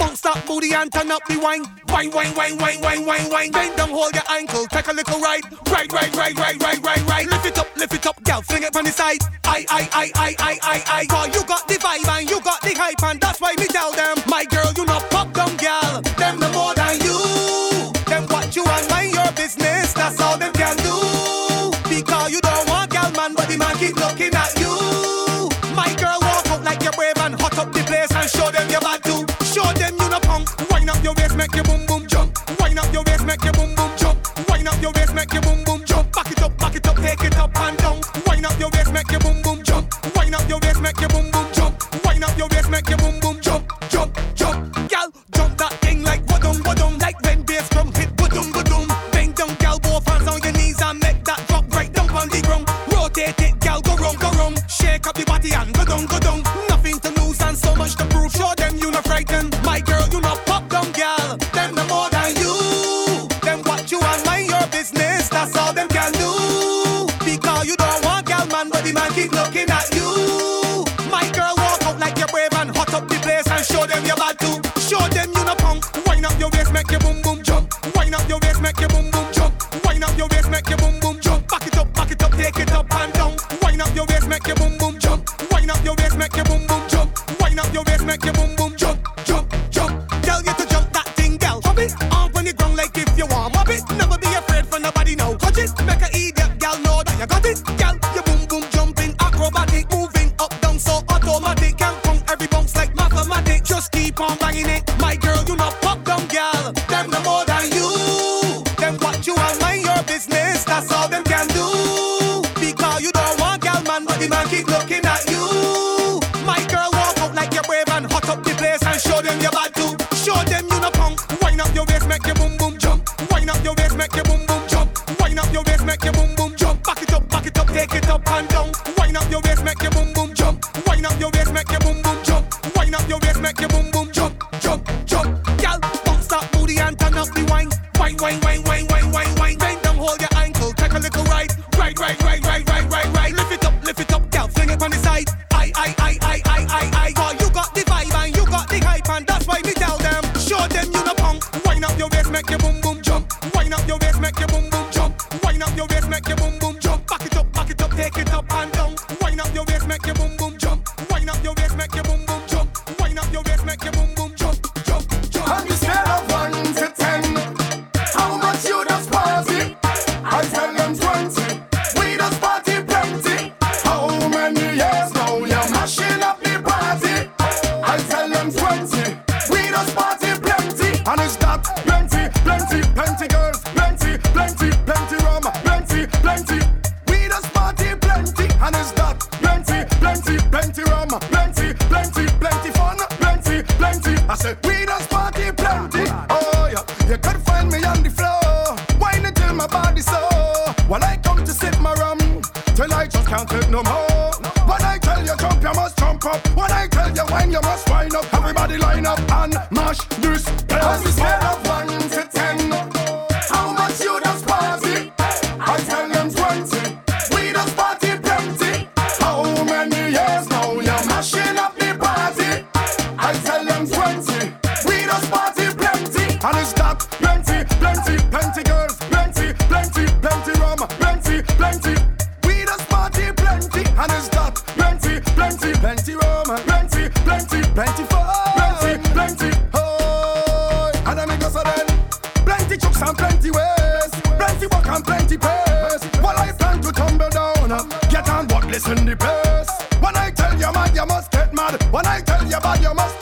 Bounce that booty and turn up the wine. Wine, wine, wine, wine, wine, wine, wine. Bend down, hold your ankle, take a little ride. Right, right, right, right, right, right, right. Lift it up, lift it up, girl, fling it from the side. I, I, I, I, I, I, I. Cause you got the vibe and you got the hype, and that's why me tell them. make your boom boom jump. Wind up your waist, make boom boom jump. Wind up your waist, make boom boom jump. Back it up, it up, take it up and down. Wind up your waist, make boom boom jump. Wind up your waist, make boom boom. can't take no more. When I tell you jump, you must jump up. When I tell you wine, you must wind up. Everybody line up and mash this. Cause we scared of Listen the bass. When I tell you mad, you must get mad. When I tell you bad, you must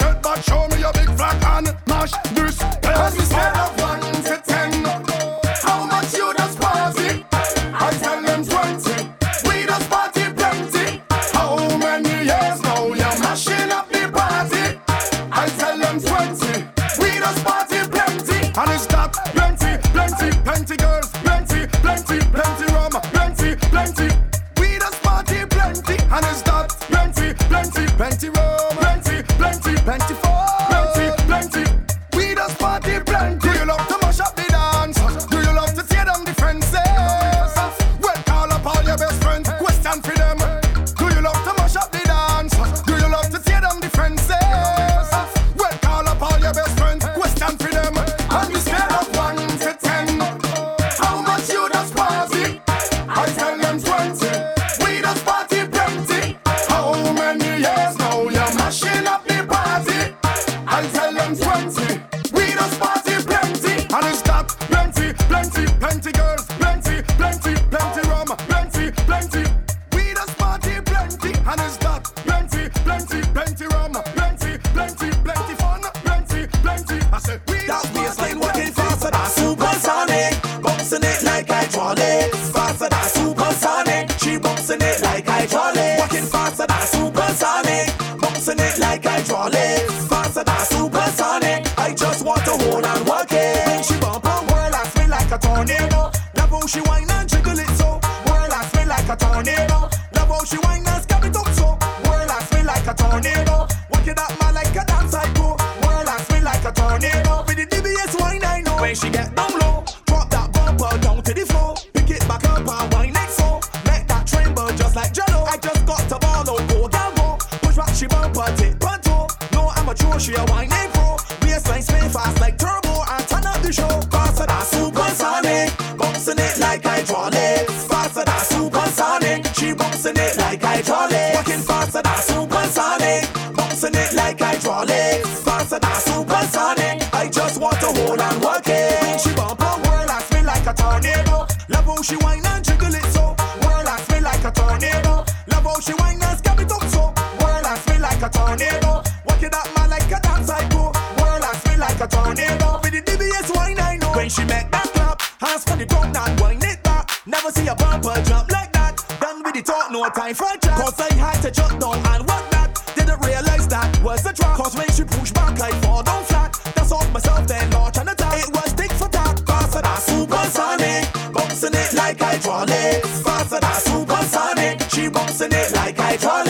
hydraulic. Walking faster than supersonic. Bouncing it like hydraulic. Faster than supersonic. I just want to hold and work it. When she bump and whirl, I feel like a tornado. Love how she whine and jiggle it so. Whirl, I feel like a tornado. Love how she whine and scab it up so. Whirl, I feel like a tornado. Walk it up, man, like a dance cycle. Whirl, I feel like a tornado. With the DBS whine, I know. When she get down bouncing it like hydraulic. Faster than supersonic, she bouncing it like hydraulic. Walking faster than supersonic, bouncing it like hydraulic. Faster than supersonic, I just want to hold and work it. When she bump and whirl, I spin like a tornado. Love how she whine hands for the ground and whine it back. Never see a bumper jump like that. Done with the talk, no time for chat. Cause I had to jump down and work that. Didn't realize that was the trap. Cause when she push back, I fall down flat. That's off myself, then launch an attack. It was dick for tack. Faster than supersonic. Bouncing it like hydraulic. Faster than supersonic. She bouncing it like hydraulic.